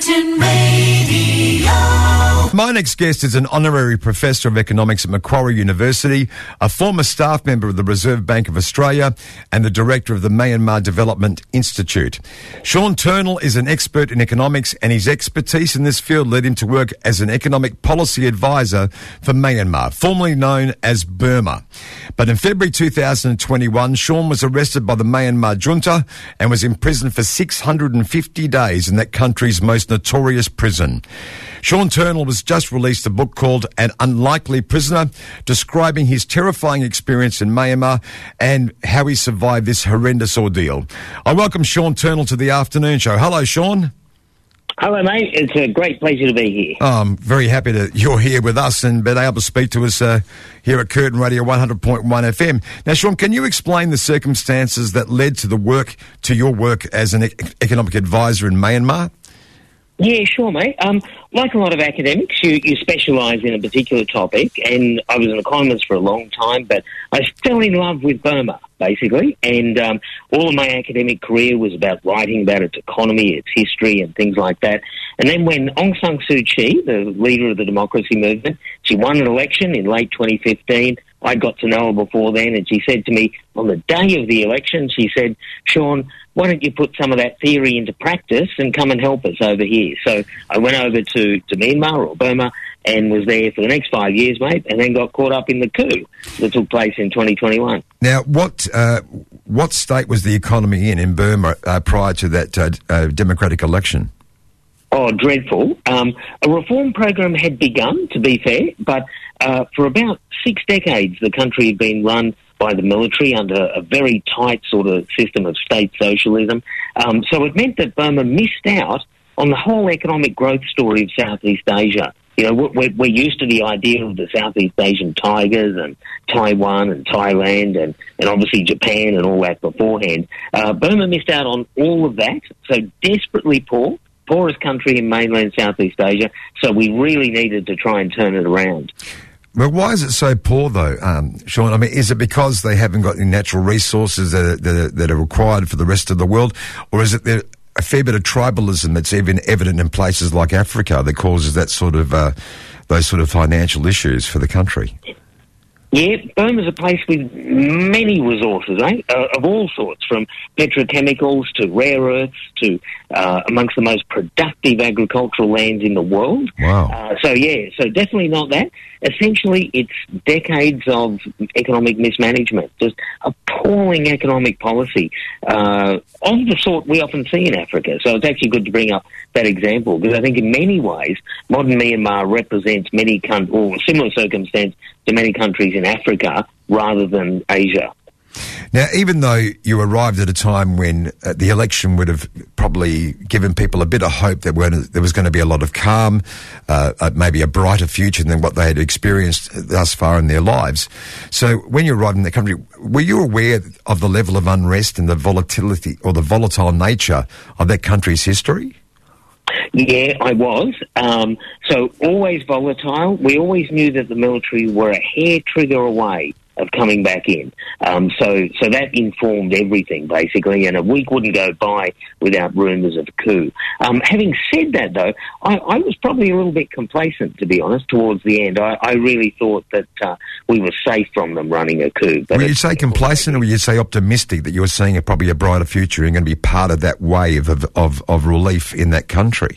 Curtin Radio. My next guest is an honorary professor of economics at Macquarie University, a former staff member of the Reserve Bank of Australia, and the director of the Myanmar Development Institute. Sean Turnell is an expert in economics, and his expertise in this field led him to work as an economic policy advisor for Myanmar, formerly known as Burma. But in February 2021, Sean was arrested by the Myanmar junta and was imprisoned for 650 days in that country's most notorious prison. Sean Turnell was just released a book called An Unlikely Prisoner, describing his terrifying experience in Myanmar and how he survived this horrendous ordeal. I welcome Sean Turnell to the afternoon show. Hello, Sean. Hello, mate. It's a great pleasure to be here. Oh, I'm very happy that you're here with us and been able to speak to us uh, here at Curtin Radio 100.1 FM. Now, Sean, can you explain the circumstances that led to the work, to your work as an e- economic advisor in Myanmar? Yeah, sure, mate. Um, like a lot of academics, you, you specialise in a particular topic, and I was an economist for a long time, but I fell in love with Burma, basically, and um, all of my academic career was about writing about its economy, its history, and things like that. And then when Aung San Suu Kyi, the leader of the democracy movement, she won an election in late 2015, I got to know her before then, and she said to me on the day of the election, she said, Sean, why don't you put some of that theory into practice and come and help us over here? So I went over to, to Myanmar or Burma and was there for the next five years, mate, and then got caught up in the coup that took place in 2021. Now, what uh, what state was the economy in in Burma uh, prior to that uh, uh, democratic election? Oh, dreadful. Um, a reform program had begun, to be fair, but uh, for about six decades, the country had been run by the military under a very tight sort of system of state socialism. Um, so it meant that Burma missed out on the whole economic growth story of Southeast Asia. You know, we're, we're used to the idea of the Southeast Asian tigers and Taiwan and Thailand and, and obviously Japan and all that beforehand. Uh, Burma missed out on all of that, so desperately poor, poorest country in mainland Southeast Asia. So we really needed to try and turn it around. Well, why is it so poor, though, um, Sean? I mean, is it because they haven't got any natural resources that are, that are, that are required for the rest of the world, or is it there a fair bit of tribalism that's even evident in places like Africa that causes that sort of uh, those sort of financial issues for the country? Yeah, Burma's a place with many resources, eh? Uh, of all sorts, from petrochemicals to rare earths to uh, amongst the most productive agricultural lands in the world. Wow. Uh, so, yeah, so definitely not that. Essentially, it's decades of economic mismanagement, just appalling economic policy uh, of the sort we often see in Africa. So it's actually good to bring up that example because I think in many ways, modern Myanmar represents many countries, or similar circumstance to many countries in Africa rather than Asia. Now, even though you arrived at a time when uh, the election would have probably given people a bit of hope that there was going to be a lot of calm, uh, uh, maybe a brighter future than what they had experienced thus far in their lives. So, when you arrived in the country, were you aware of the level of unrest and the volatility or the volatile nature of that country's history? Yeah, I was. Um, so always volatile. We always knew that the military were a hair trigger away of coming back in. Um, so, so that informed everything basically, and a week wouldn't go by without rumours of a coup. Um, having said that, though, I, I was probably a little bit complacent, to be honest. Towards the end, I, I really thought that uh, we were safe from them running a coup. But you say complacent or you say optimistic that you're seeing a, probably a brighter future and going to be part of that wave of, of, of relief in that country?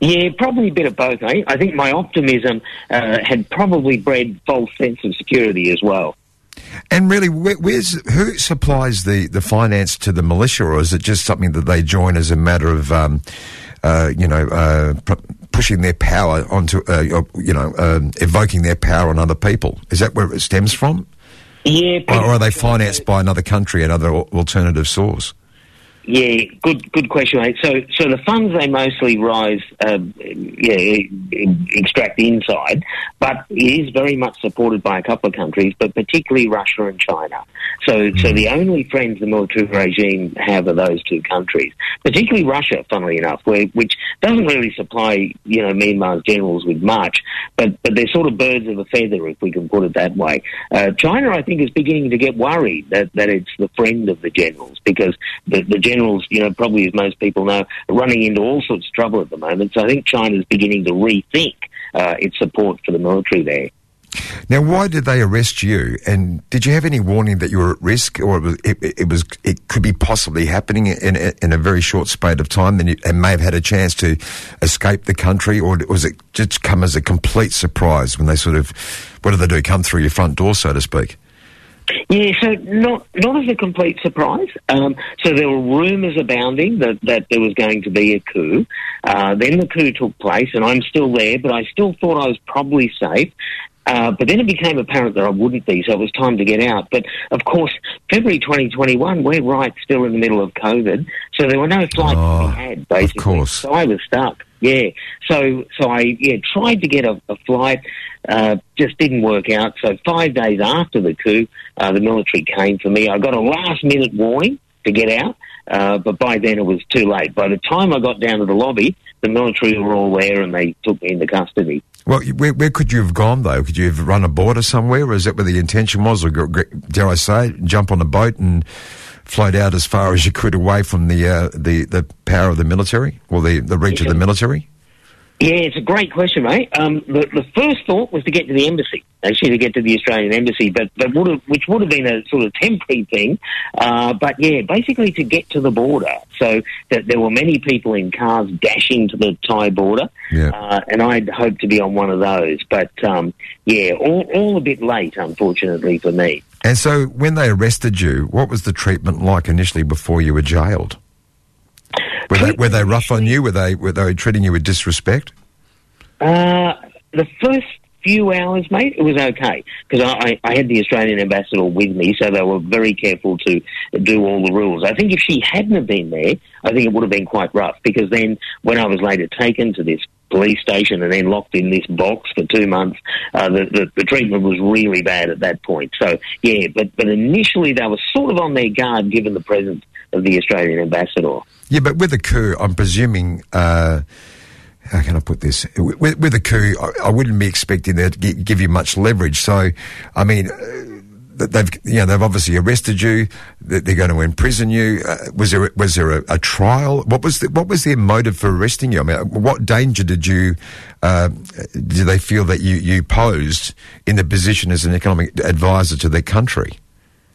Yeah, probably a bit of both. Eh? I think my optimism uh, had probably bred false sense of security as well. And really, where, where's who supplies the, the finance to the militia, or is it just something that they join as a matter of, um, uh, you know, uh, pushing their power onto, uh, you know, um, evoking their power on other people? Is that where it stems from, Yeah, or, or are they financed by another country, another alternative source? Yeah, good good question, mate. So, so the funds they mostly rise, uh, yeah, extract the inside. But it is very much supported by a couple of countries, but particularly Russia and China. So, so the only friends the military regime have are those two countries, particularly Russia, funnily enough, where, which doesn't really supply, you know, Myanmar's generals with much, but, but they're sort of birds of a feather, if we can put it that way. Uh, China, I think, is beginning to get worried that, that it's the friend of the generals because the, the generals, you know, probably as most people know, are running into all sorts of trouble at the moment. So I think China's beginning to rethink uh, its support for the military there. Now, why did they arrest you? And did you have any warning that you were at risk, or it was it, it was it could be possibly happening in in a very short spate of time, and, you, and may have had a chance to escape the country, or was it just come as a complete surprise when they sort of what did they do? Come through your front door, so to speak? Yeah, so not not as a complete surprise. Um, so there were rumours abounding that, that there was going to be a coup. Uh, then the coup took place, and I'm still there, but I still thought I was probably safe. Uh, but then it became apparent that I wouldn't be, so it was time to get out. But of course, February 2021, we're right still in the middle of COVID, so there were no flights oh, to be had, basically. Of course. So I was stuck. Yeah. So so I yeah tried to get a, a flight, uh, just didn't work out. So five days after the coup, uh, the military came for me. I got a last minute warning to get out, uh, but by then it was too late. By the time I got down to the lobby, the military were all there and they took me into custody. Well, where, where, could you have gone though? Could you have run a border somewhere? Or is that where the intention was? Or dare I say, jump on a boat and float out as far as you could away from the uh, the the power of the military or the the reach of the military? Yeah, it's a great question, mate. Um, the, the first thought was to get to the embassy, actually to get to the Australian embassy, but, but would have, which would have been a sort of temporary thing. Uh, but yeah, basically to get to the border. So that there were many people in cars dashing to the Thai border, yeah. uh, and I'd hoped to be on one of those. But um, yeah, all, all a bit late, unfortunately for me. And so when they arrested you, what was the treatment like initially before you were jailed? Were they, were they rough on you? Were they were they treating you with disrespect? Uh, the first few hours, mate, it was okay because I, I, had the Australian ambassador with me, so they were very careful to do all the rules. I think if she hadn't have been there, I think it would have been quite rough because then when I was later taken to this police station and then locked in this box for two months, uh, the, the, the treatment was really bad at that point. So yeah, but but initially they were sort of on their guard given the presence of the Australian ambassador. Yeah, but with the coup, I'm presuming. Uh, how can I put this? With, with the coup, I, I, wouldn't be expecting that to give you much leverage. So, I mean, uh, they've you know they've obviously arrested you. They're going to imprison you. Uh, was there was there a, a, trial? What was the, what was their motive for arresting you? I mean, what danger did you uh, did they feel that you you posed in the position as an economic advisor to their country?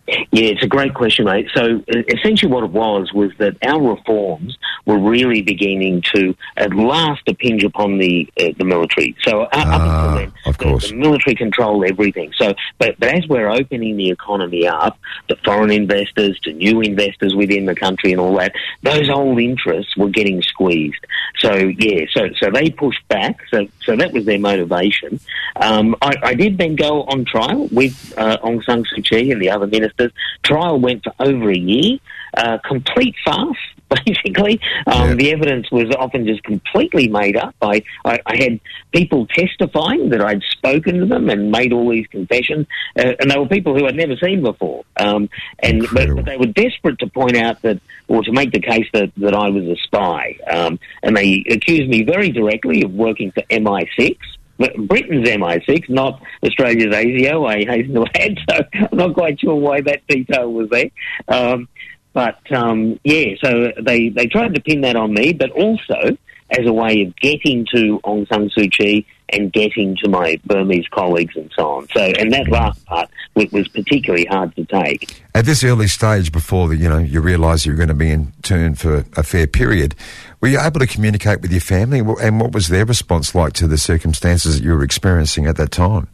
Yeah, it's a great question, mate. So essentially, what it was was that our reforms were really beginning to, at last, impinge upon the uh, the military. So up until ah, then, course. The, military control everything. So, but but as we're opening the economy up to foreign investors, to new investors within the country, and all that, those old interests were getting squeezed. So yeah, so so they pushed back. So so that was their motivation. Um, I, I, did then go on trial with uh, Aung San Suu Kyi and the other ministers. Trial went for over a year. Uh, complete farce, basically. Um, yeah. The evidence was often just completely made up. I, I, I, had people testifying that I'd spoken to them and made all these confessions, uh, and they were people who I'd never seen before. Um, and but, but, they were desperate to point out that, or to make the case that, that I was a spy. Um, and they accused me very directly of working for MI6. Britain's MI6, not Australia's ASIO, I hasten to add, so I'm not quite sure why that detail was there. Um, but um, yeah, so they, they tried to pin that on me, but also as a way of getting to Aung San Suu Kyi and getting to my Burmese colleagues and so on. So, and that last part was particularly hard to take. At this early stage, before the, you know you realise you're going to be in turn for a fair period, were you able to communicate with your family, and what was their response like to the circumstances that you were experiencing at that time?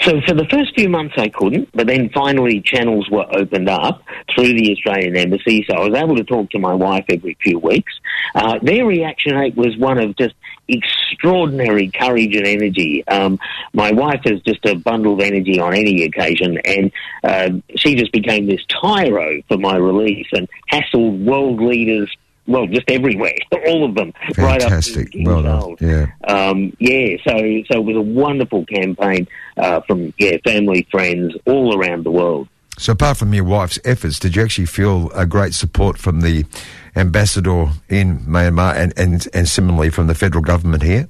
So for the first few months I couldn't, but then finally channels were opened up through the Australian Embassy, so I was able to talk to my wife every few weeks. Uh, their reaction rate was one of just extraordinary courage and energy. Um, my wife is just a bundle of energy on any occasion, and uh, she just became this tyro for my release and hassled world leaders well, just everywhere, all of them, right up to Fantastic. Well. Yeah. Um, yeah, so so it was a wonderful campaign uh, from yeah family, friends, all around the world. So, apart from your wife's efforts, did you actually feel a great support from the ambassador in Myanmar and, and, and similarly from the federal government here?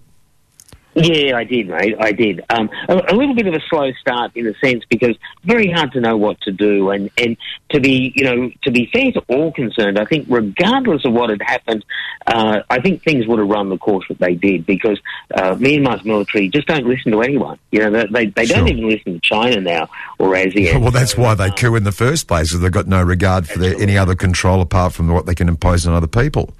Yeah, I did, mate. I did. Um, a, a little bit of a slow start in a sense because very hard to know what to do, and and to be you know to be fair to all concerned, I think regardless of what had happened, uh, I think things would have run the course that they did because uh, Myanmar's military just don't listen to anyone. You know, they they, don't even listen to China now or ASEAN. Well, that's So, why they um, coup in the first place, because they've got no regard for their, any other control apart from what they can impose on other people.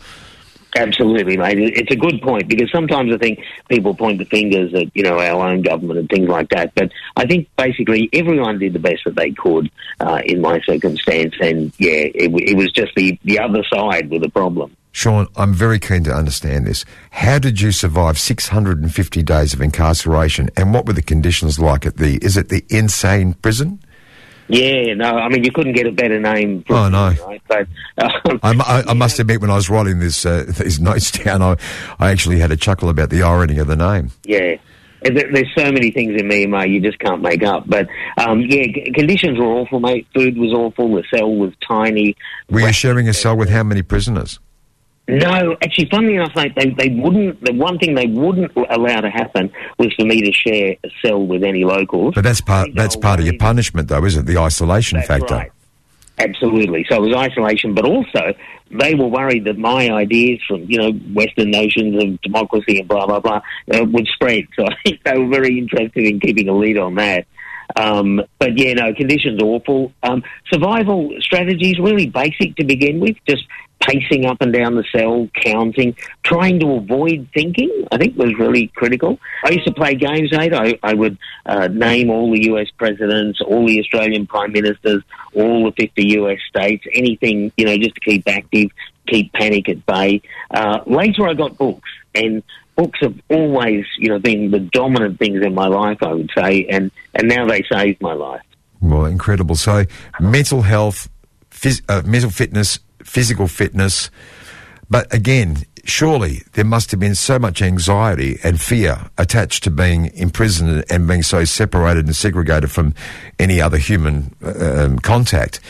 Absolutely, mate. It's a good point because sometimes I think people point the fingers at you know our own government and things like that. But I think basically everyone did the best that they could uh, in my circumstance, and yeah, it, it was just the the other side with the problem. Sean, I'm very keen to understand this. How did you survive 650 days of incarceration, and what were the conditions like at the? Is it the Insein prison? Yeah, no, I mean you couldn't get a better name. Oh, no. right? But um, I, I, I must admit, when I was writing this uh, these notes down, I, I actually had a chuckle about the irony of the name. Yeah. There- There's so many things in Myanmar you just can't make up. But um, yeah, conditions were awful, mate. Food was awful. The cell was tiny. Were you sharing a cell with how many prisoners? No, actually, funnily enough, mate, they, they wouldn't. The one thing they wouldn't allow to happen was for me to share a cell with any locals. But that's part that's part of your punishment, though, isn't it? The isolation factor. right. Absolutely. So it was isolation, but also they were worried that my ideas from you know Western notions of democracy and blah blah blah uh, would spread. So I think they were very interested in keeping a lead on that. Um, but yeah, no, conditions awful. Um, survival strategies really basic to begin with. Just pacing up and down the cell, counting, trying to avoid thinking. I think was really critical. I used to play games, mate. I, I would uh, name all the U.S. presidents, all the Australian prime ministers, all the 50 U.S. states, anything you know, just to keep active, keep panic at bay. Uh, later, I got books and. Books have always, you know, been the dominant things in my life, I would say, and, and now they saved my life. Well, incredible. So, mental health, phys- uh, mental fitness, physical fitness. But again, surely there must have been so much anxiety and fear attached to being imprisoned and being so separated and segregated from any other human uh, um, contact.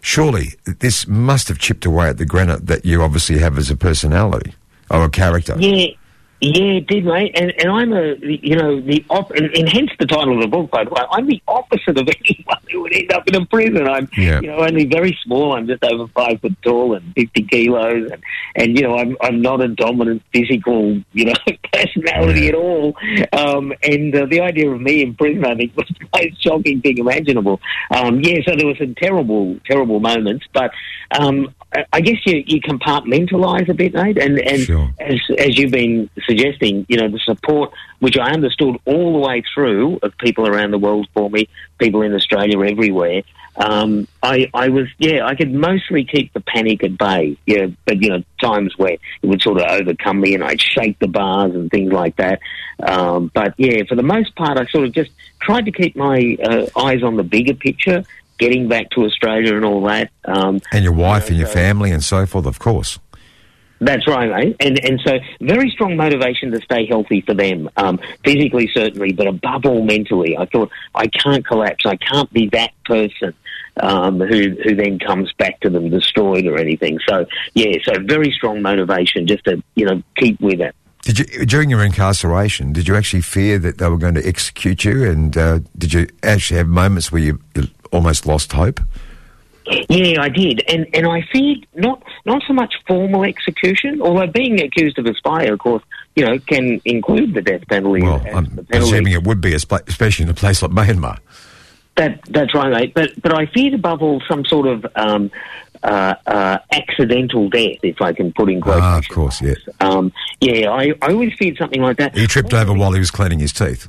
Surely this must have chipped away at the granite that you obviously have as a personality or a character. Yeah, yeah, it did, mate. And and I'm a, you know, the op- and, and hence the title of the book. By the way, I'm the opposite of anyone who would end up in a prison. I'm, Yeah. you know, only very small. I'm just over five foot tall and 50 kilos, and and you know, I'm I'm not a dominant physical, you know, personality Yeah. at all. Um, and uh, the idea of me in prison, I think, was the most shocking thing imaginable. Um, yeah, so there were some terrible, terrible moments, but um, I- guess you you compartmentalise a bit, mate, and and Sure. as as you've been suggesting, you know, the support which I understood all the way through of people around the world for me, people in Australia, everywhere. Um, I, I was, yeah, I could mostly keep the panic at bay. Yeah, but you know, times where it would sort of overcome me, and I'd shake the bars and things like that. Um, but yeah, for the most part, I sort of just tried to keep my uh, eyes on the bigger picture, getting back to Australia and all that. Um, And your wife and your so- family and so forth, of course. That's right, mate. And and so very strong motivation to stay healthy for them, um, physically certainly, but above all mentally. I thought I can't collapse. I can't be that person um, who who then comes back to them destroyed or anything. So yeah, so very strong motivation just to you know keep with it. Did you during your incarceration? Did you actually fear that they were going to execute you? And uh, did you actually have moments where you almost lost hope? Yeah, I did, and and I feared not not so much formal execution, although being accused of a spy, of course, you know, can include the death penalty. Well, I'm penalty. presuming it would be, especially in a place like Myanmar. That that's right, mate. But but I feared above all some sort of um, uh, uh, accidental death, if I can put in quotation. Ah, of course, yeah. Um, yeah, I, I always feared something like that. He tripped over while he was cleaning his teeth.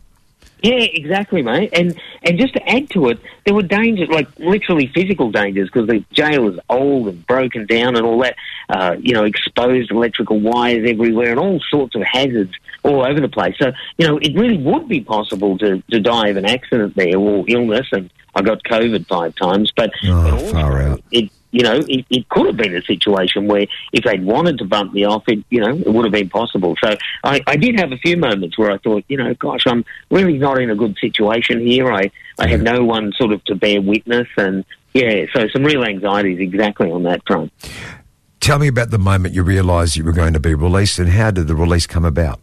Yeah, exactly, mate. And and just to add to it, there were dangers, like literally physical dangers, because the jail is old and broken down and all that. Uh, you know, exposed electrical wires everywhere and all sorts of hazards all over the place. So you know, it really would be possible to to die of an accident there or illness. And I got COVID five times, but, Oh, also far out. it you know, it, it could have been a situation where if they'd wanted to bump me off, it, you know, it would have been possible. So I, I did have a few moments where I thought, you know, gosh, I'm really not in a good situation here. I, I have no one sort of to bear witness and, yeah, so some real anxieties exactly on that front. Tell me about the moment you realised you were going to be released and how did the release come about?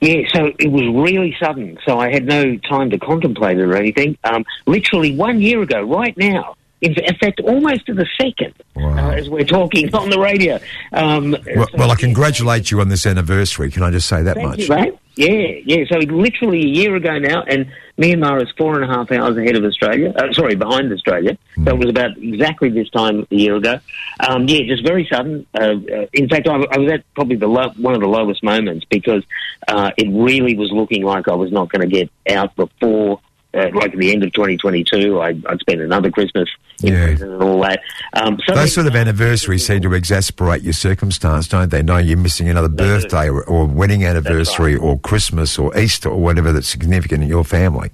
Yeah, so it was really sudden. So I had no time to contemplate it or anything. Um, literally one year ago, right now, in, fact, almost to the second, Wow. uh, as we're talking on the radio. Um, Well, so- well, I congratulate you on this anniversary. Can I just say that Thank much? you, mate. Yeah, yeah. So literally a year ago now, and Myanmar is four and a half hours ahead of Australia. Uh, sorry, behind Australia. So it was about exactly this time a year ago. Um, yeah, just very sudden. Uh, uh, in fact, I, I was at probably the low, one of the lowest moments because uh, it really was looking like I was not going to get out before. Uh, like at the end of 2022, I, I'd spend another Christmas in Yeah. prison and all that. Um, so Those sort of anniversaries seem to exasperate your circumstance, don't they? Know you're missing another birthday or, or wedding anniversary or Christmas or Easter or whatever that's significant in your family.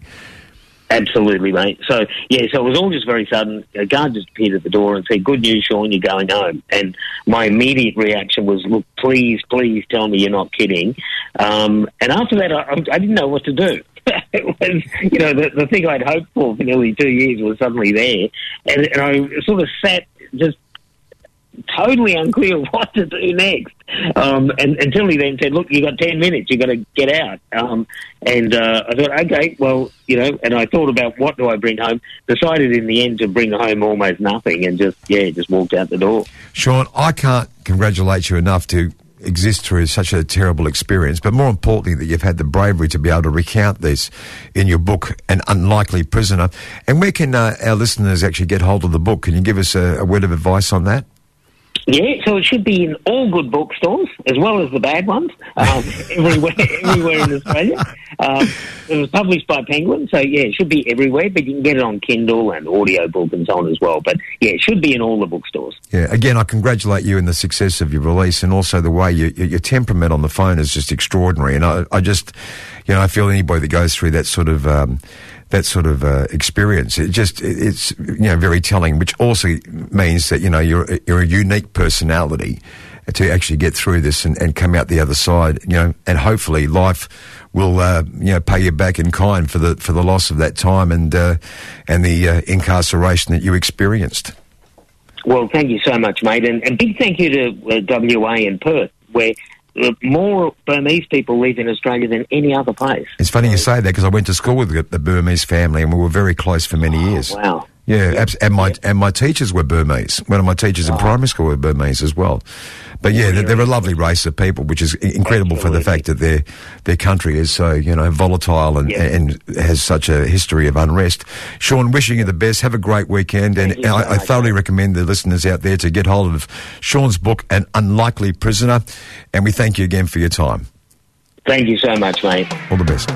Absolutely, mate. So, yeah, so it was all just very sudden. A guard just appeared at the door and said, Good news, Sean, you're going home. And my immediate reaction was, Look, please, please tell me you're not kidding. Um, and after that, I, I didn't know what to do. it was, you know, the, the thing I'd hoped for for nearly two years was suddenly there. And, and I sort of sat just totally unclear what to do next. Um, and until he then said, "Look, you got ten minutes. You got to get out." Um, and uh, I thought, okay, well, you know. And I thought about what do I bring home. Decided in the end to bring home almost nothing, and just yeah, just walked out the door. Sean, I can't congratulate you enough to exist through such a terrible experience, but more importantly, that you've had the bravery to be able to recount this in your book, An Unlikely Prisoner. And where can uh, our listeners actually get hold of the book? Can you give us a, a word of advice on that? Yeah, so it should be in all good bookstores as well as the bad ones um, everywhere, everywhere in Australia. Um, it was published by Penguin, so yeah, it should be everywhere. But you can get it on Kindle and audiobook and so on as well. But yeah, it should be in all the bookstores. Yeah, again, I congratulate you in the success of your release and also the way you, your your temperament on the phone is just extraordinary. And I, I just, you know, I feel anybody that goes through that sort of, um, that sort of uh, experience, it just, it- it's, you know, very telling, which also means that, you know, you're, you're a unique personality to actually get through this and, and come out the other side, you know, and hopefully life will, uh, you know, pay you back in kind for the, for the loss of that time and, uh, and the uh, incarceration that you experienced. Well, thank you so much, mate, and, and big thank you to uh, WA and Perth, where Uh, more Burmese people live in Australia than any other place. It's funny you say that because I went to school with the, the Burmese family and we were very close for many years. Oh, Wow. Yeah, and my and my teachers were Burmese. One of my teachers in oh. primary school were Burmese as well. But yeah, they're, they're a lovely race of people, which is incredible for the fact that their their country is so you know volatile and Yeah. and has such a history of unrest. Sean, wishing you the best. Have a great weekend, and Thank so I, I thoroughly recommend the listeners out there to get hold of Sean's book, An Unlikely Prisoner. And we thank you again for your time. Thank you so much, mate. All the best.